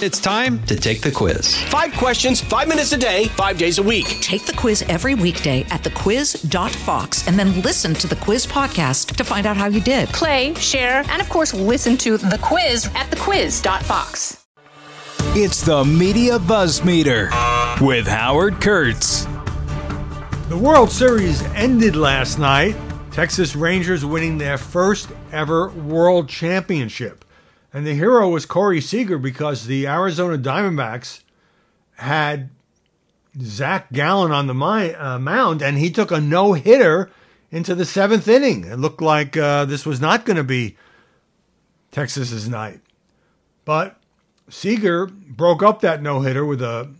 It's time to take the quiz. Five questions, five minutes a day, five days a week. Take the quiz every weekday at thequiz.fox and then listen to the quiz podcast to find out how you did. Play, share, and of course, listen to the quiz at thequiz.fox. It's the Media Buzz Meter with Howard Kurtz. The World Series ended last night. Texas Rangers winning their first ever World Championship. And the hero was Corey Seager because the Arizona Diamondbacks had Zach Gallen on the uh, mound, and he took a no hitter into the seventh inning. It looked like uh, this was not going to be Texas's night. But Seager broke up that no hitter with a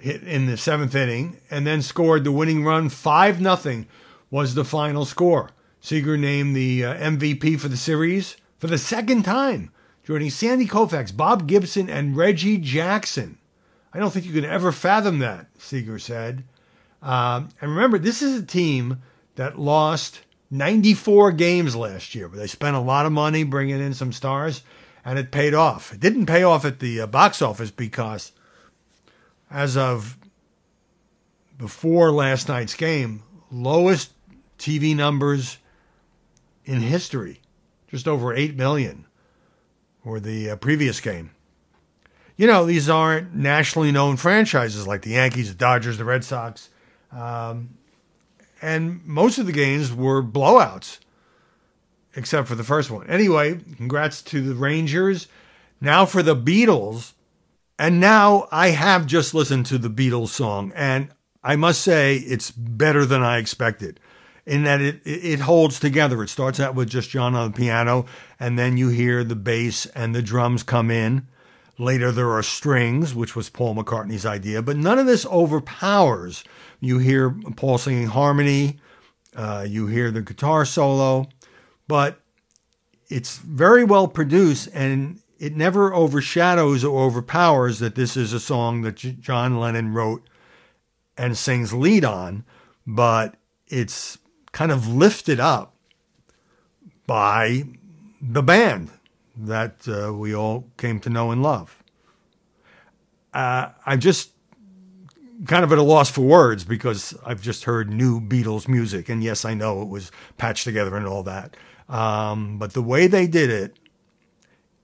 hit in the seventh inning and then scored the winning run. 5 0 was the final score. Seager named the uh, MVP for the series for the second time, joining Sandy Koufax, Bob Gibson, and Reggie Jackson. I don't think you can ever fathom that, Seager said. Um, and remember, this is a team that lost 94 games last year, but they spent a lot of money bringing in some stars, and it paid off. It didn't pay off at the uh, box office because, as of before last night's game, lowest TV numbers in history just over 8 million for the uh, previous game. You know, these aren't nationally known franchises like the Yankees, the Dodgers, the Red Sox. Um, and most of the games were blowouts, except for the first one. Anyway, congrats to the Rangers. Now for the Beatles. And now I have just listened to the Beatles song, and I must say it's better than I expected in that it, it holds together. It starts out with just John on the piano, and then you hear the bass and the drums come in. Later, there are strings, which was Paul McCartney's idea, but none of this overpowers. You hear Paul singing harmony, uh, you hear the guitar solo, but it's very well produced and it never overshadows or overpowers that this is a song that John Lennon wrote and sings lead on, but it's kind of lifted up by the band that uh, we all came to know and love. Uh, I'm just kind of at a loss for words because I've just heard new Beatles music. And yes, I know it was patched together and all that. Um, but the way they did it,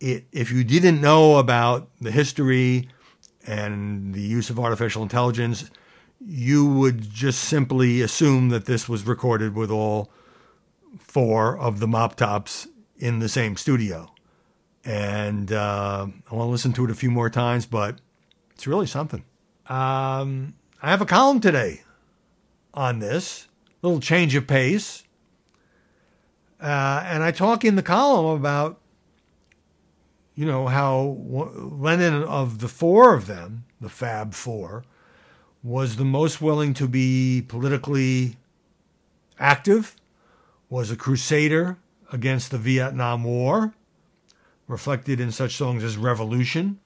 it, if you didn't know about the history and the use of artificial intelligence, you would just simply assume that this was recorded with all four of the mop tops in the same studio. And uh, I want to listen to it a few more times, but it's really something. Um, I have a column today on this, little change of pace. Uh, and I talk in the column about, you know, how Lennon, of the four of them, the Fab Four, was the most willing to be politically active, was a crusader against the Vietnam War, reflected in such songs as Revolution,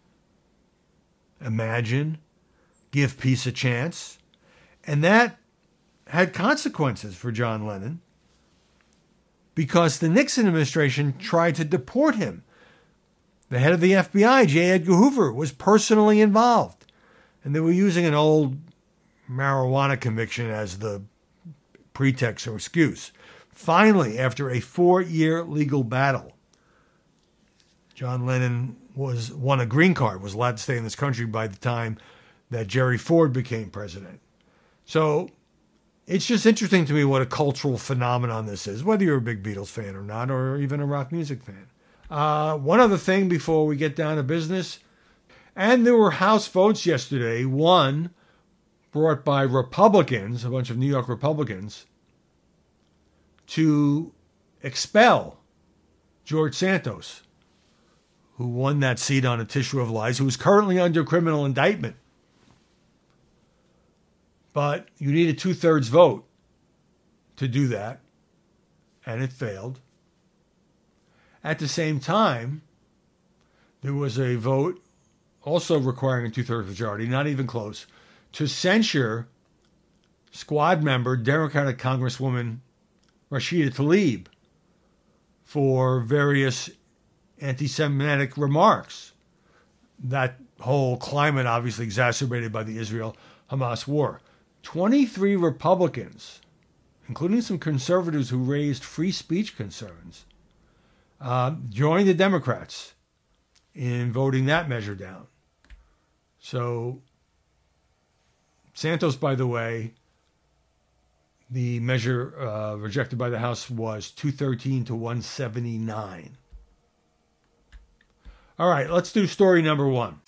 Imagine, Give Peace a Chance. And that had consequences for John Lennon because the Nixon administration tried to deport him. The head of the FBI, J. Edgar Hoover, was personally involved. And they were using an old marijuana conviction as the pretext or excuse. Finally, after a four year legal battle, John Lennon was won a green card, was allowed to stay in this country by the time that Jerry Ford became president. So it's just interesting to me what a cultural phenomenon this is, whether you're a big Beatles fan or not, or even a rock music fan. Uh, one other thing before we get down to business, and there were House votes yesterday. One brought by Republicans, a bunch of New York Republicans, to expel George Santos, who won that seat on a tissue of lies, who is currently under criminal indictment. But you need a two thirds vote to do that, and it failed. At the same time, there was a vote also requiring a two thirds majority, not even close, to censure squad member Democratic Congresswoman Rashida Tlaib for various anti Semitic remarks that whole climate obviously exacerbated by the Israel Hamas war. 23 Republicans, including some conservatives who raised free speech concerns, uh, joined the Democrats in voting that measure down. So, Santos, by the way, the measure uh, rejected by the House was 213 to 179. All right, let's do story number one.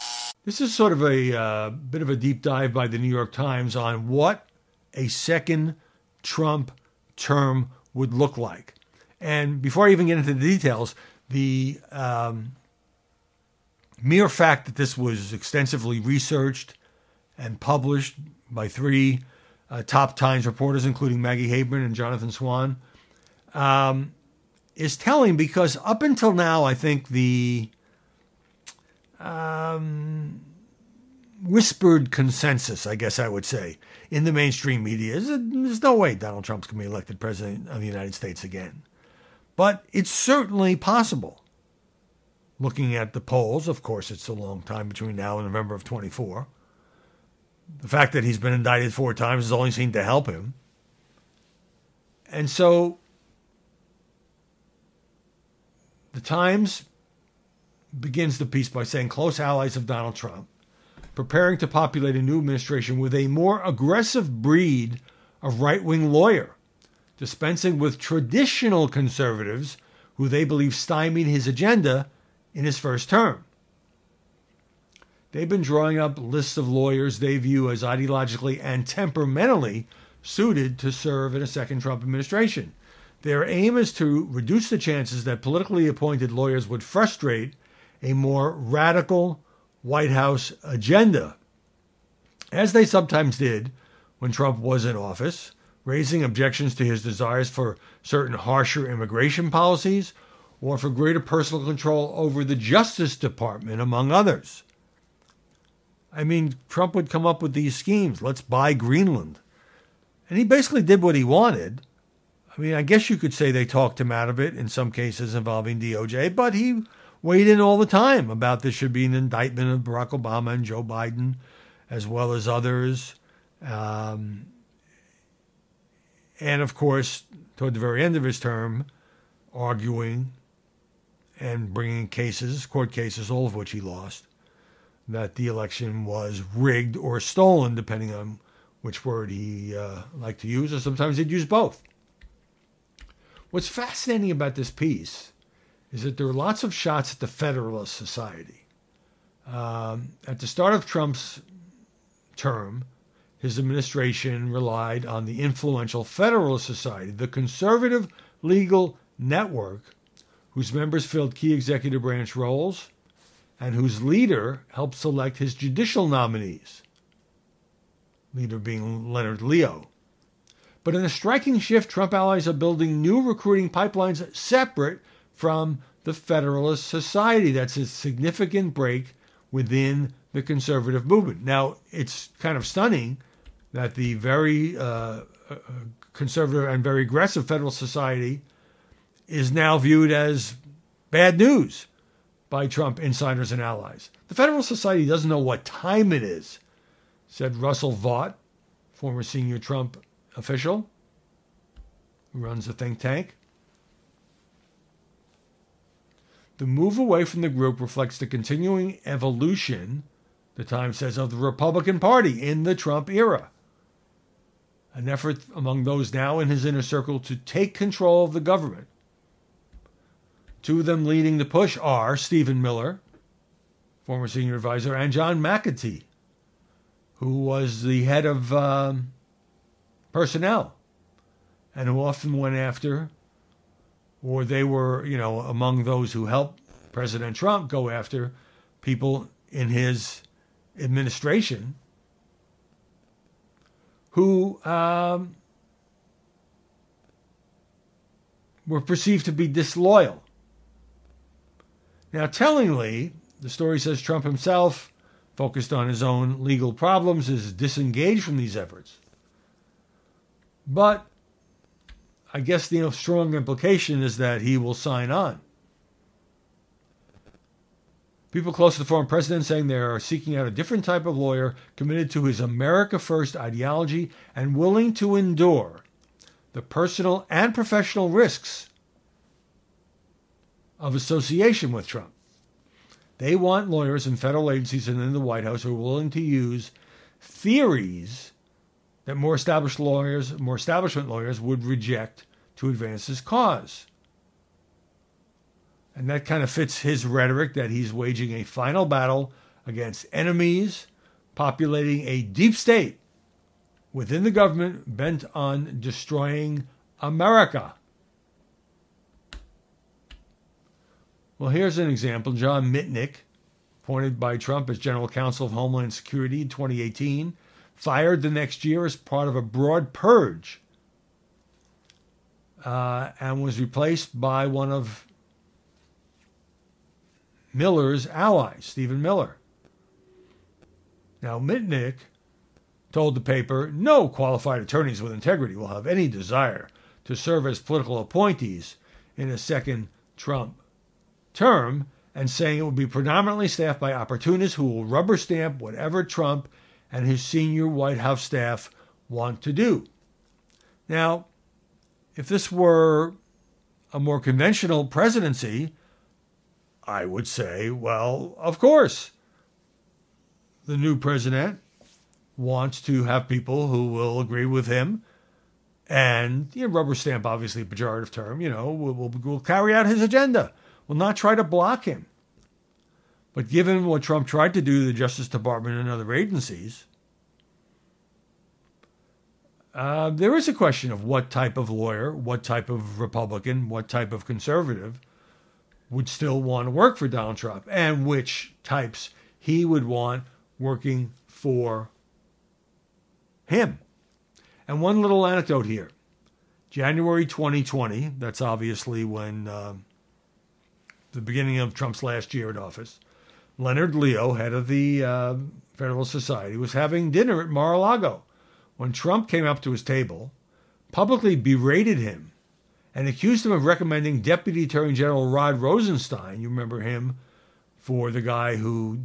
This is sort of a uh, bit of a deep dive by the New York Times on what a second Trump term would look like. And before I even get into the details, the um, mere fact that this was extensively researched and published by three uh, top Times reporters, including Maggie Haberman and Jonathan Swan, um, is telling because up until now, I think the um, whispered consensus, I guess I would say, in the mainstream media is there's no way Donald Trump's going to be elected president of the United States again. But it's certainly possible. Looking at the polls, of course, it's a long time between now and November of 24. The fact that he's been indicted four times has only seemed to help him. And so the Times begins the piece by saying close allies of Donald Trump preparing to populate a new administration with a more aggressive breed of right wing lawyer, dispensing with traditional conservatives who they believe stymied his agenda in his first term. They've been drawing up lists of lawyers they view as ideologically and temperamentally suited to serve in a second Trump administration. Their aim is to reduce the chances that politically appointed lawyers would frustrate a more radical White House agenda, as they sometimes did when Trump was in office, raising objections to his desires for certain harsher immigration policies or for greater personal control over the Justice Department, among others. I mean, Trump would come up with these schemes. Let's buy Greenland. And he basically did what he wanted. I mean, I guess you could say they talked him out of it in some cases involving DOJ, but he weighed in all the time about this should be an indictment of Barack Obama and Joe Biden, as well as others. Um, and of course, toward the very end of his term, arguing and bringing cases, court cases, all of which he lost, that the election was rigged or stolen, depending on which word he uh, liked to use, or sometimes he'd use both. What's fascinating about this piece is that there are lots of shots at the Federalist Society. Um, at the start of Trump's term, his administration relied on the influential Federalist Society, the conservative legal network whose members filled key executive branch roles and whose leader helped select his judicial nominees, leader being Leonard Leo. But in a striking shift, Trump allies are building new recruiting pipelines separate from the Federalist Society. That's a significant break within the conservative movement. Now, it's kind of stunning that the very uh, uh conservative and very aggressive Federalist Society is now viewed as bad news by Trump insiders and allies. The Federal Society doesn't know what time it is, said Russell Vought, former senior Trump official who runs the think tank. The move away from the group reflects the continuing evolution, the Times says, of the Republican Party in the Trump era. An effort among those now in his inner circle to take control of the government Two of them leading the push are Stephen Miller, former senior advisor, and John McEntee, who was the head of um, personnel and who often went after, or they were, you know, among those who helped President Trump go after people in his administration who um, were perceived to be disloyal now, tellingly, the story says Trump himself, focused on his own legal problems, is disengaged from these efforts. But I guess the strong implication is that he will sign on. People close to the former president saying they are seeking out a different type of lawyer committed to his America First ideology and willing to endure the personal and professional risks of association with Trump. They want lawyers in federal agencies and in the White House who are willing to use theories that more established lawyers, more establishment lawyers would reject to advance his cause. And that kind of fits his rhetoric that he's waging a final battle against enemies populating a deep state within the government bent on destroying America. Well, here's an example. John Mitnick, appointed by Trump as General Counsel of Homeland Security in 2018, fired the next year as part of a broad purge uh, and was replaced by one of Miller's allies, Stephen Miller. Now, Mitnick told the paper no qualified attorneys with integrity will have any desire to serve as political appointees in a second Trump term, and saying it will be predominantly staffed by opportunists who will rubber stamp whatever Trump and his senior White House staff want to do. Now, if this were a more conventional presidency, I would say, well, of course, the new president wants to have people who will agree with him and you know, rubber stamp, obviously, a pejorative term, you know, will, will, will carry out his agenda, will not try to block him. But given what Trump tried to do to the Justice Department and other agencies, uh, there is a question of what type of lawyer, what type of Republican, what type of conservative would still want to work for Donald Trump, and which types he would want working for him. And one little anecdote here January 2020, that's obviously when uh, the beginning of Trump's last year in office, Leonard Leo, head of the uh, Federalist Society, was having dinner at Mar a Lago when Trump came up to his table, publicly berated him, and accused him of recommending Deputy Attorney General Rod Rosenstein. You remember him for the guy who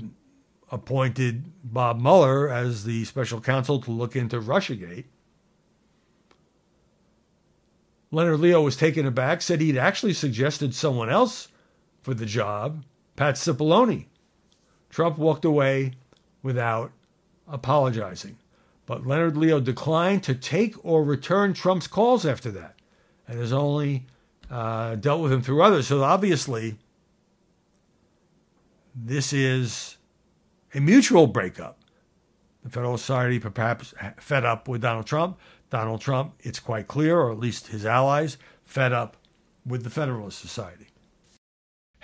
appointed Bob Mueller as the special counsel to look into Russiagate. Leonard Leo was taken aback, said he'd actually suggested someone else for the job, Pat Cipollone. Trump walked away without apologizing. But Leonard Leo declined to take or return Trump's calls after that and has only uh, dealt with him through others. So obviously, this is a mutual breakup. The Federal Society perhaps fed up with Donald Trump. Donald Trump, it's quite clear, or at least his allies, fed up with the Federalist Society.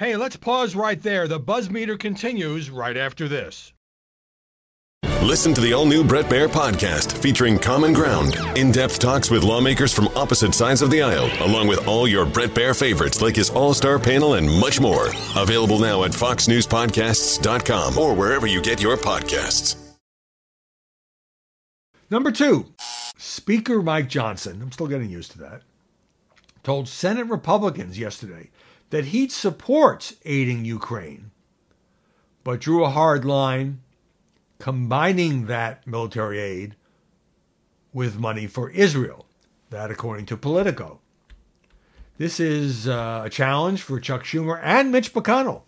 Hey, let's pause right there. The buzz meter continues right after this. Listen to the all new Brett Baier podcast featuring Common Ground, in depth talks with lawmakers from opposite sides of the aisle, along with all your Brett Baier favorites like his all star panel and much more. Available now at FoxNewsPodcasts.com or wherever you get your podcasts. Number two, Speaker Mike Johnson, I'm still getting used to that, told Senate Republicans yesterday that he supports aiding Ukraine, but drew a hard line combining that military aid with money for Israel. That, according to Politico. This is uh, a challenge for Chuck Schumer and Mitch McConnell,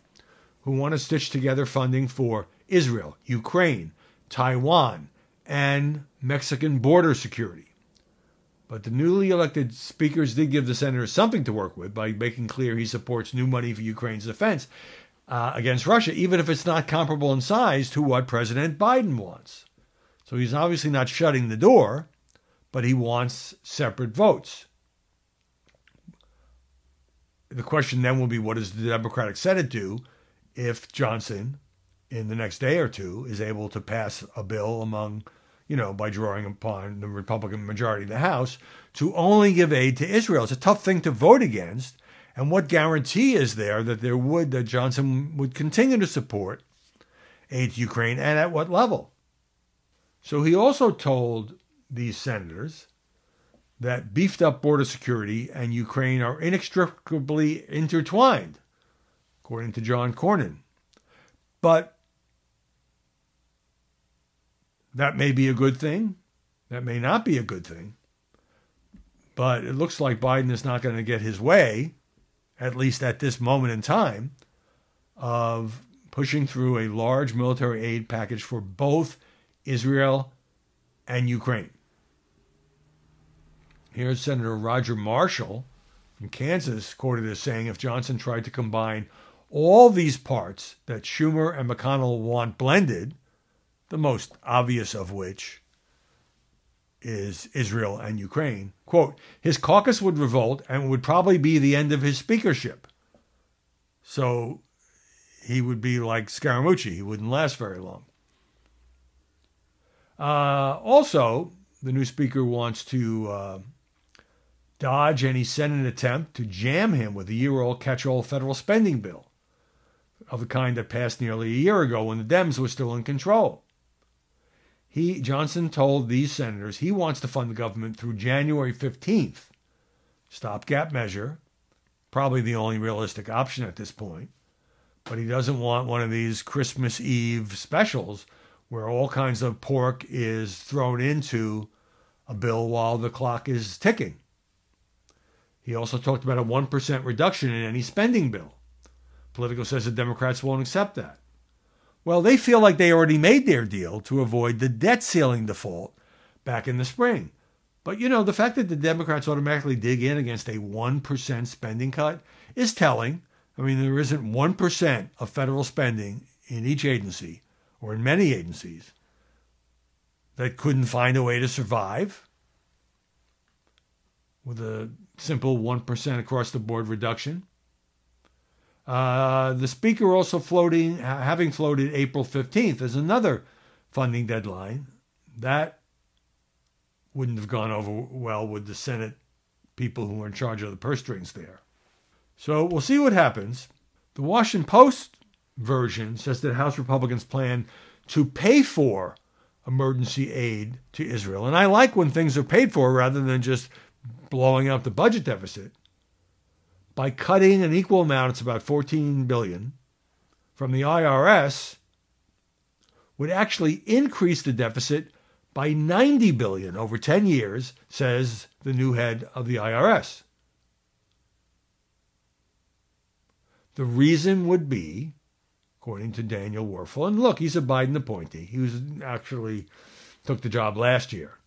who want to stitch together funding for Israel, Ukraine, Taiwan, and Mexican border security. But the newly elected speakers did give the senators something to work with by making clear he supports new money for Ukraine's defense uh, against Russia, even if it's not comparable in size to what President Biden wants. So he's obviously not shutting the door, but he wants separate votes. The question then will be what does the Democratic Senate do if Johnson, in the next day or two, is able to pass a bill among, you know, by drawing upon the Republican majority in the House to only give aid to Israel? It's a tough thing to vote against and what guarantee is there that there would that Johnson would continue to support aid to Ukraine and at what level? So he also told these senators that beefed up border security and Ukraine are inextricably intertwined, according to John Cornyn. But that may be a good thing. That may not be a good thing. But it looks like Biden is not going to get his way, at least at this moment in time, of pushing through a large military aid package for both Israel and Ukraine. Here's Senator Roger Marshall from Kansas quoted as saying if Johnson tried to combine all these parts that Schumer and McConnell want blended, the most obvious of which is Israel and Ukraine, quote, his caucus would revolt and would probably be the end of his speakership. So he would be like Scaramucci. He wouldn't last very long. Uh, also, the new speaker wants to uh, dodge any Senate attempt to jam him with a year old catch all federal spending bill of the kind that passed nearly a year ago when the Dems were still in control. He Johnson told these senators he wants to fund the government through January 15th. Stopgap measure, probably the only realistic option at this point. But he doesn't want one of these Christmas Eve specials where all kinds of pork is thrown into a bill while the clock is ticking. He also talked about a 1% reduction in any spending bill. Politico says the Democrats won't accept that. Well, they feel like they already made their deal to avoid the debt ceiling default back in the spring. But you know, the fact that the Democrats automatically dig in against a 1% spending cut is telling. I mean, there isn't 1% of federal spending in each agency or in many agencies that couldn't find a way to survive with a simple 1% across the board reduction. Uh, the speaker also floating, having floated April 15th as another funding deadline. That wouldn't have gone over well with the Senate people who are in charge of the purse strings there. So we'll see what happens. The Washington Post version says that House Republicans plan to pay for emergency aid to Israel. And I like when things are paid for rather than just blowing up the budget deficit by cutting an equal amount, it's about 14 billion, from the IRS would actually increase the deficit by 90 billion over 10 years, says the new head of the IRS. The reason would be, according to Daniel Werfel, and look, he's a Biden appointee. He was actually took the job last year.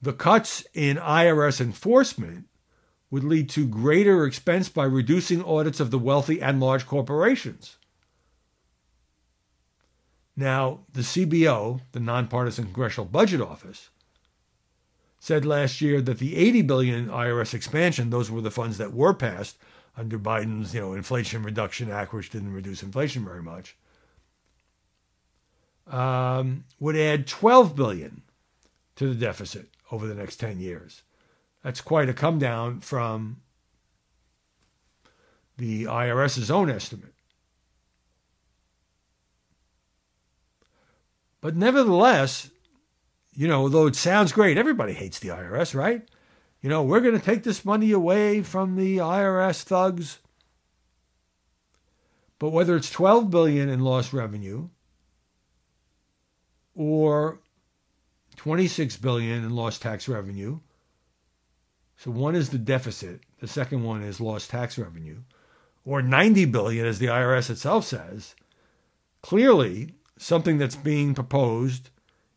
The cuts in IRS enforcement would lead to greater expense by reducing audits of the wealthy and large corporations. Now, the CBO, the Nonpartisan Congressional Budget Office, said last year that the 80 billion IRS expansion, those were the funds that were passed under Biden's, you know, Inflation Reduction Act, which didn't reduce inflation very much, um, would add 12 billion to the deficit over the next 10 years. That's quite a come down from the IRS's own estimate. But nevertheless, you know, though it sounds great, everybody hates the IRS, right? You know, we're going to take this money away from the IRS thugs. But whether it's 12 billion in lost revenue or 26 billion in lost tax revenue so one is the deficit, the second one is lost tax revenue, or 90 billion as the IRS itself says. Clearly, something that's being proposed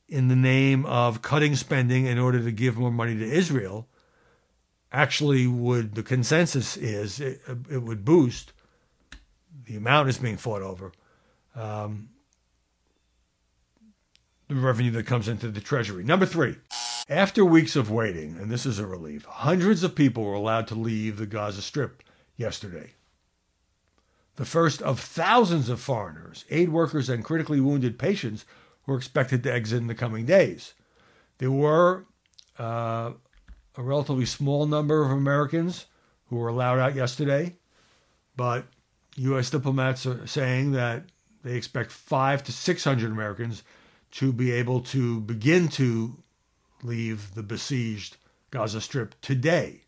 in the name of cutting spending in order to give more money to Israel actually would the consensus is it, it would boost the amount is being fought over um, the revenue that comes into the treasury. Number three. After weeks of waiting, and this is a relief, hundreds of people were allowed to leave the Gaza Strip yesterday. The first of thousands of foreigners, aid workers, and critically wounded patients were expected to exit in the coming days. There were uh, a relatively small number of Americans who were allowed out yesterday, but U.S. diplomats are saying that they expect five to 600 Americans to be able to begin to leave the besieged Gaza Strip today.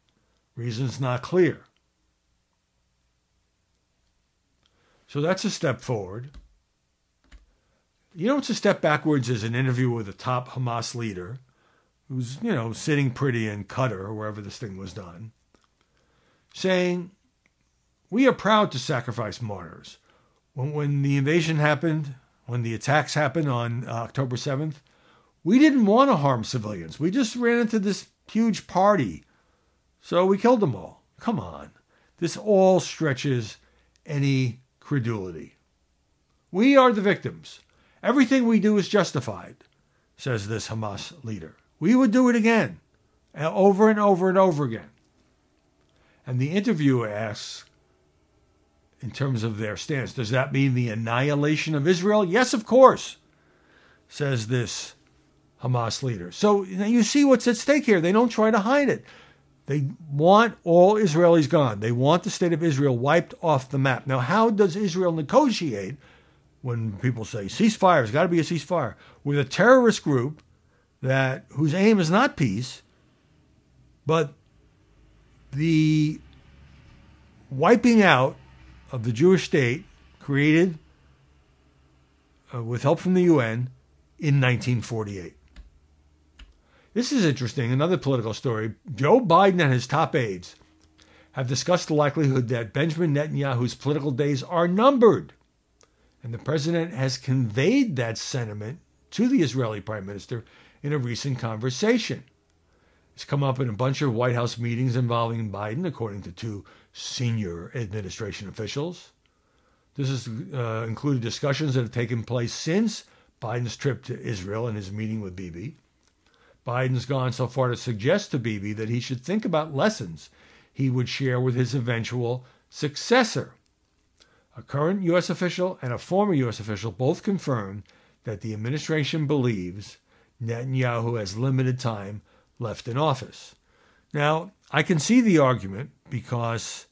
Reasons not clear. So that's a step forward. you know what's a step backwards is an interview with a top Hamas leader who's, you know, sitting pretty in Qatar or wherever this thing was done, saying, We are proud to sacrifice martyrs. When, when the invasion happened, when the attacks happened on uh, October 7th, we didn't want to harm civilians. We just ran into this huge party. So we killed them all. Come on. This all stretches any credulity. We are the victims. Everything we do is justified, says this Hamas leader. We would do it again, over and over and over again. And the interviewer asks, in terms of their stance, does that mean the annihilation of Israel? Yes, of course, says this Hamas leader. So you see what's at stake here. They don't try to hide it. They want all Israelis gone. They want the state of Israel wiped off the map. Now, how does Israel negotiate when people say ceasefire? There's got to be a ceasefire with a terrorist group that whose aim is not peace, but the wiping out of the Jewish state created uh, with help from the UN in 1948. This is interesting. Another political story. Joe Biden and his top aides have discussed the likelihood that Benjamin Netanyahu's political days are numbered. And the president has conveyed that sentiment to the Israeli prime minister in a recent conversation. It's come up in a bunch of White House meetings involving Biden, according to two senior administration officials. This has uh, included discussions that have taken place since Biden's trip to Israel and his meeting with Bibi. Biden's gone so far to suggest to Bibi that he should think about lessons he would share with his eventual successor. A current U.S. official and a former U.S. official both confirmed that the administration believes Netanyahu has limited time left in office. Now, I can see the argument because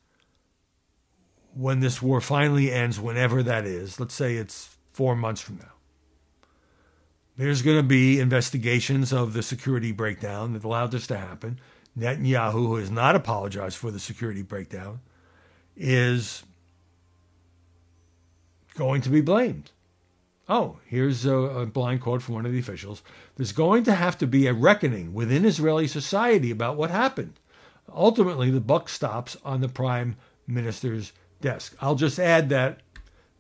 when this war finally ends, whenever that is, let's say it's four months from now, there's going to be investigations of the security breakdown that allowed this to happen. Netanyahu, who has not apologized for the security breakdown, is going to be blamed. Oh, here's a, a, blind quote from one of the officials. There's going to have to be a reckoning within Israeli society about what happened. Ultimately, the buck stops on the prime minister's desk. I'll just add that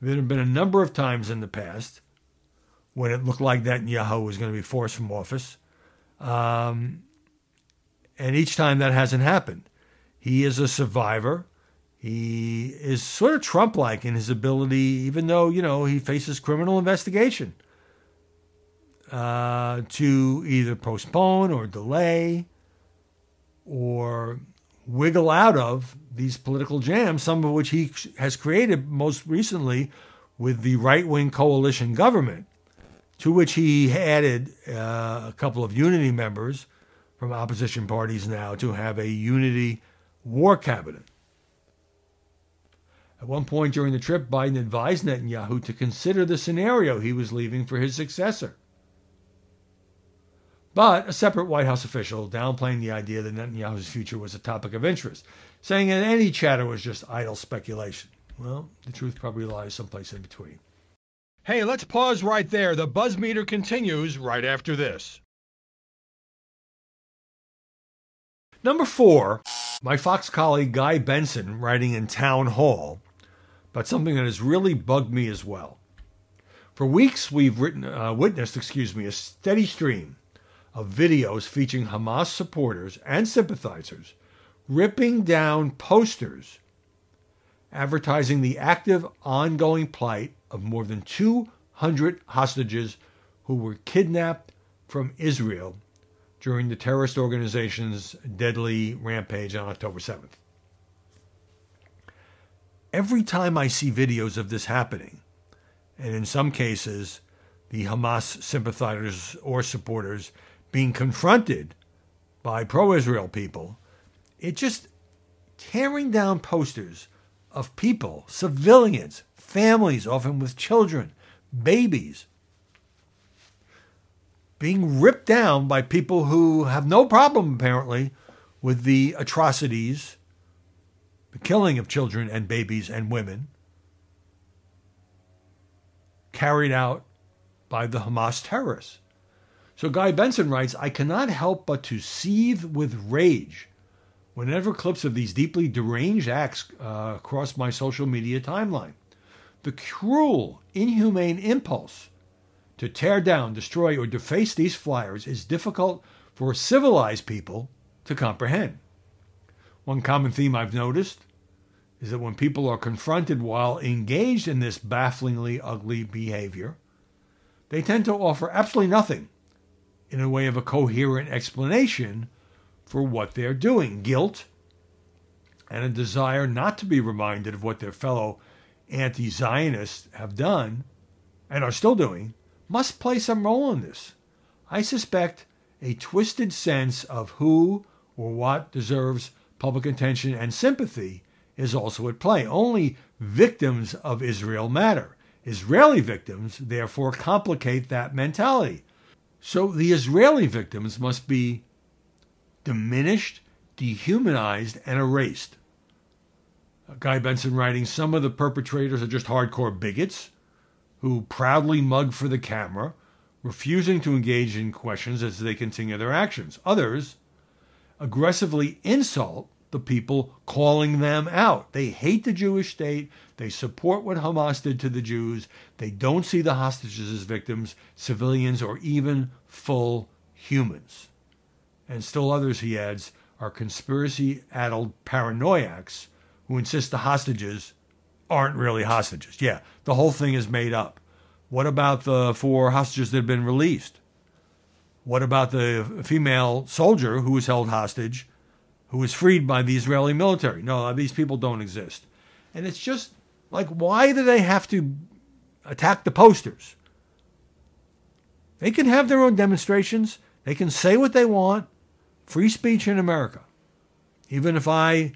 there have been a number of times in the past when it looked like that Netanyahu was going to be forced from office. Um, and each time that hasn't happened. He is a survivor. He is sort of Trump like in his ability, even though, you know, he faces criminal investigation, uh, to either postpone or delay or wiggle out of these political jams, some of which he has created most recently with the right wing coalition government, to which he added uh, a couple of unity members from opposition parties now to have a unity war cabinet. At one point during the trip, Biden advised Netanyahu to consider the scenario he was leaving for his successor. But a separate White House official downplaying the idea that Netanyahu's future was a topic of interest, saying that any chatter was just idle speculation. Well, the truth probably lies someplace in between. Hey, let's pause right there. The buzz meter continues right after this. Number four, my Fox colleague Guy Benson writing in Town Hall about something that has really bugged me as well. For weeks, we've written, uh, witnessed, excuse me, a steady stream of videos featuring Hamas supporters and sympathizers ripping down posters advertising the active, ongoing plight of more than 200 hostages who were kidnapped from Israel during the terrorist organization's deadly rampage on October 7th every time I see videos of this happening, and in some cases, the Hamas sympathizers or supporters being confronted by pro Israel people, it just tearing down posters of people, civilians, families, often with children, babies, being ripped down by people who have no problem, apparently, with the atrocities the killing of children and babies and women carried out by the Hamas terrorists. So Guy Benson writes I cannot help but to seethe with rage whenever clips of these deeply deranged acts uh, cross my social media timeline. The cruel, inhumane impulse to tear down, destroy, or deface these flyers is difficult for civilized people to comprehend. One common theme I've noticed is that when people are confronted while engaged in this bafflingly ugly behavior, they tend to offer absolutely nothing in a way of a coherent explanation for what they're doing. Guilt and a desire not to be reminded of what their fellow anti Zionists have done and are still doing must play some role in this. I suspect a twisted sense of who or what deserves public attention and sympathy is also at play. Only victims of Israel matter. Israeli victims, therefore, complicate that mentality. So the Israeli victims must be diminished, dehumanized, and erased. Uh, Guy Benson writing Some of the perpetrators are just hardcore bigots who proudly mug for the camera, refusing to engage in questions as they continue their actions. Others aggressively insult the people calling them out. They hate the Jewish state. They support what Hamas did to the Jews. They don't see the hostages as victims, civilians, or even full humans. And still others, he adds, are conspiracy addled paranoiacs who insist the hostages aren't really hostages. Yeah, the whole thing is made up. What about the four hostages that have been released? What about the female soldier who was held hostage, who was freed by the Israeli military? No, uh, these people don't exist. And it's just like, why do they have to attack the posters? They can have their own demonstrations, they can say what they want. Free speech in America. Even if I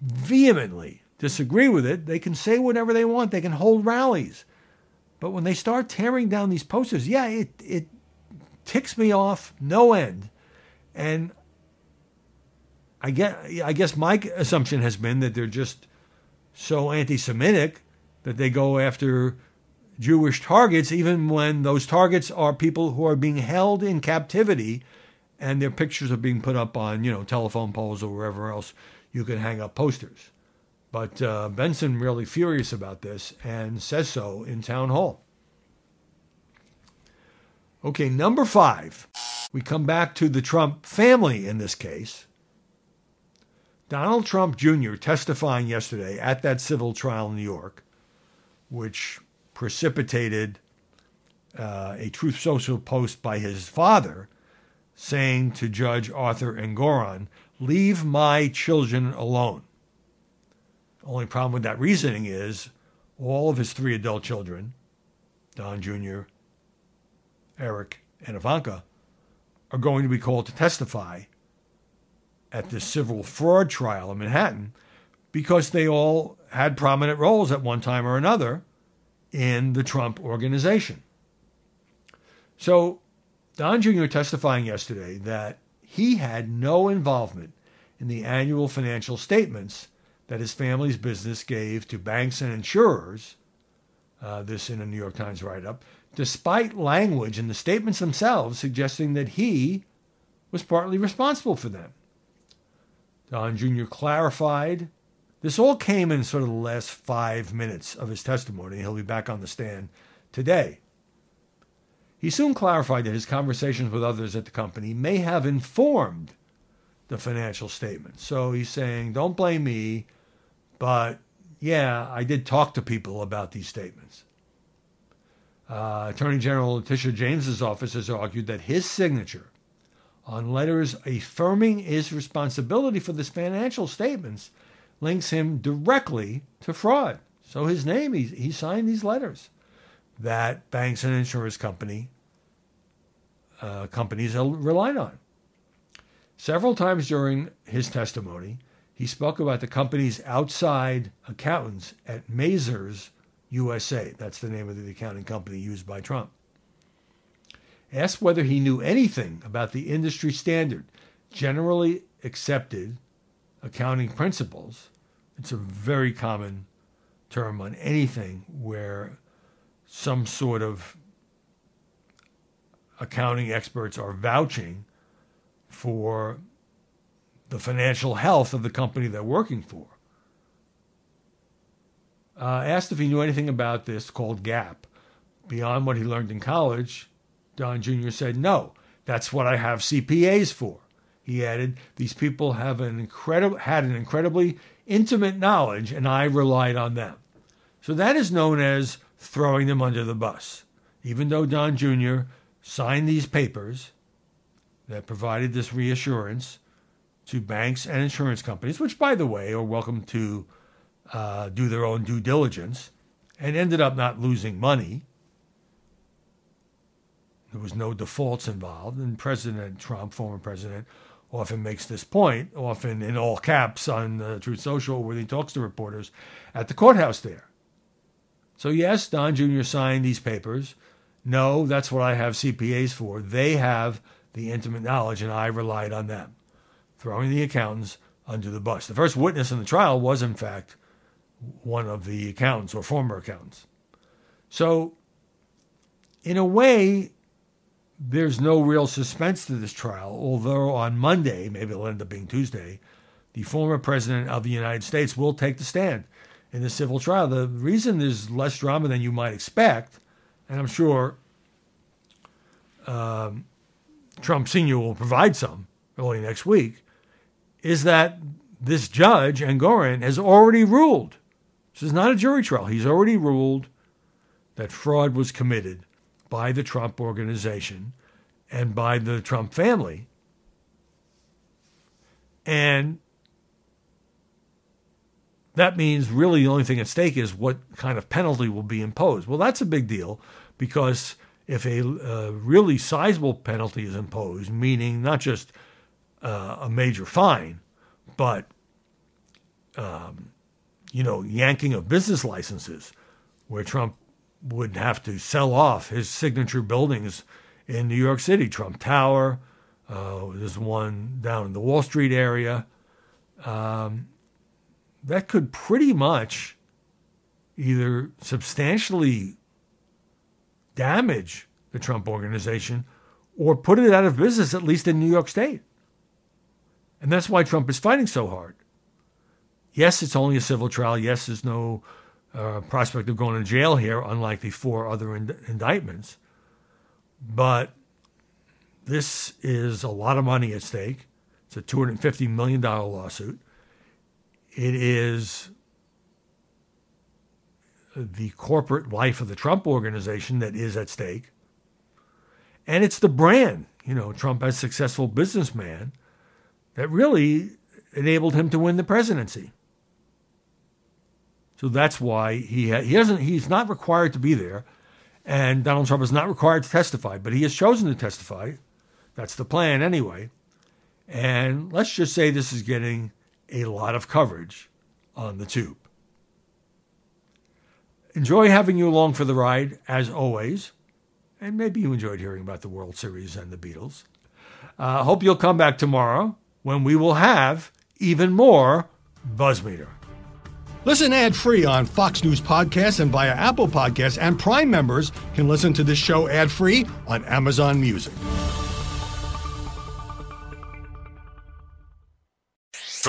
vehemently disagree with it, they can say whatever they want. They can hold rallies. But when they start tearing down these posters, yeah, it, it ticks me off no end. And I guess, I guess my assumption has been that they're just so anti Semitic that they go after Jewish targets, even when those targets are people who are being held in captivity and their pictures are being put up on, you know, telephone poles or wherever else you can hang up posters. But uh, Benson really furious about this and says so in town hall. Okay, number five. We come back to the Trump family in this case. Donald Trump Jr. testifying yesterday at that civil trial in New York, which precipitated uh, a Truth Social post by his father saying to Judge Arthur Engoron, Leave my children alone. Only problem with that reasoning is all of his three adult children, Don Jr., Eric, and Ivanka, are going to be called to testify at this civil fraud trial in Manhattan because they all had prominent roles at one time or another in the Trump organization. So, Don Jr. testifying yesterday that he had no involvement in the annual financial statements that his family's business gave to banks and insurers, uh, this in a New York Times write up, despite language in the statements themselves suggesting that he was partly responsible for them. Don Jr. clarified. This all came in sort of the last five minutes of his testimony. He'll be back on the stand today. He soon clarified that his conversations with others at the company may have informed the financial statements. So he's saying, don't blame me, but yeah, I did talk to people about these statements. Uh, Attorney General Letitia James's office has argued that his signature on letters affirming his responsibility for the financial statements links him directly to fraud. So his name, he, he signed these letters that banks and insurance company uh, companies relied on. Several times during his testimony, he spoke about the company's outside accountants at Mazars USA. That's the name of the accounting company used by Trump. Asked whether he knew anything about the industry standard, generally accepted accounting principles. It's a very common term on anything where some sort of accounting experts are vouching for the financial health of the company they're working for. Uh, asked if he knew anything about this called GAAP. Beyond what he learned in college, Don Jr. said, No, that's what I have CPAs for. He added, These people have an incredible, had an incredibly intimate knowledge, and I relied on them. So that is known as throwing them under the bus. Even though Don Jr. signed these papers that provided this reassurance to banks and insurance companies, which, by the way, are welcome to uh, do their own due diligence, and ended up not losing money. There was no defaults involved, and President Trump, former president, often makes this point, often in all caps on uh, Truth Social, where he talks to reporters at the courthouse there. So, yes, Don Jr. signed these papers. No, that's what I have CPAs for. They have the intimate knowledge, and I relied on them, throwing the accountants under the bus. The first witness in the trial was, in fact, one of the accountants or former accountants. So, in a way, there's no real suspense to this trial, although on Monday, maybe it'll end up being Tuesday, the former president of the United States will take the stand in the civil trial. The reason there's less drama than you might expect, and I'm sure um, Trump Sr. will provide some early next week, is that this judge, Engoron, has already ruled. This is not a jury trial. He's already ruled that fraud was committed by the Trump organization and by the Trump family. And that means really the only thing at stake is what kind of penalty will be imposed. Well, that's a big deal because if a uh, really sizable penalty is imposed, meaning not just uh, a major fine, but um, you know, yanking of business licenses, where Trump would have to sell off his signature buildings in New York City, Trump Tower. Uh, there's one down in the Wall Street area. Um, that could pretty much either substantially damage the Trump organization or put it out of business, at least in New York State. And that's why Trump is fighting so hard. Yes, it's only a civil trial. Yes, there's no uh, prospect of going to jail here, unlike the four other ind- indictments. But this is a lot of money at stake. It's a $250 million lawsuit. It is the corporate life of the Trump organization that is at stake. And it's the brand, you know, Trump as successful businessman that really enabled him to win the presidency. So that's why he ha- he doesn't he's not required to be there, and Donald Trump is not required to testify, but he has chosen to testify. That's the plan anyway. And let's just say this is getting a lot of coverage on the tube. Enjoy having you along for the ride, as always. And maybe you enjoyed hearing about the World Series and the Beatles. I uh, hope you'll come back tomorrow when we will have even more Buzzmeter. Listen ad free on Fox News Podcasts and via Apple Podcasts, and Prime members can listen to this show ad free on Amazon Music.